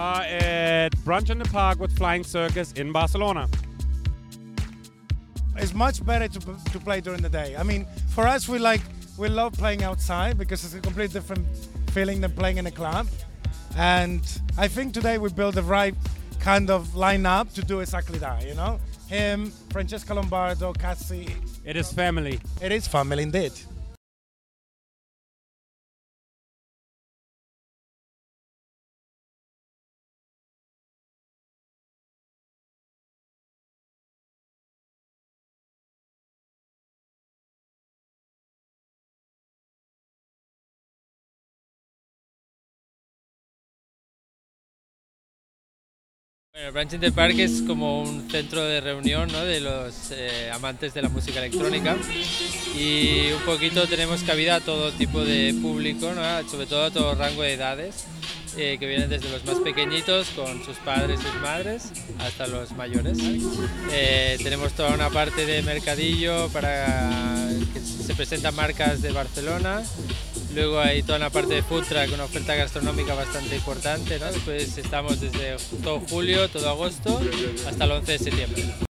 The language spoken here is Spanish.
Er brunch in the park with Flying Circus in Barcelona. It's much better to, to play during the day. I mean, for us, we like we love playing outside because it's a completely different feeling than playing in a club. And I think today we built the right kind of lineup to do exactly that. You know, him, Francesca Lombardo, Cassie. It is family. It is family indeed. Bueno, Branch in the Park es como un centro de reunión de los eh, amantes de la música electrónica. Y un poquito tenemos cabida a todo tipo de público, sobre todo a todo rango de edades, eh, que vienen desde los más pequeñitos con sus padres y sus madres hasta los mayores. Eh, tenemos toda una parte de mercadillo para que se presentan marcas de Barcelona Luego hay toda una parte de food truck, una oferta gastronómica bastante importante. ¿no? Después estamos desde todo julio, todo agosto, hasta el 11 de septiembre.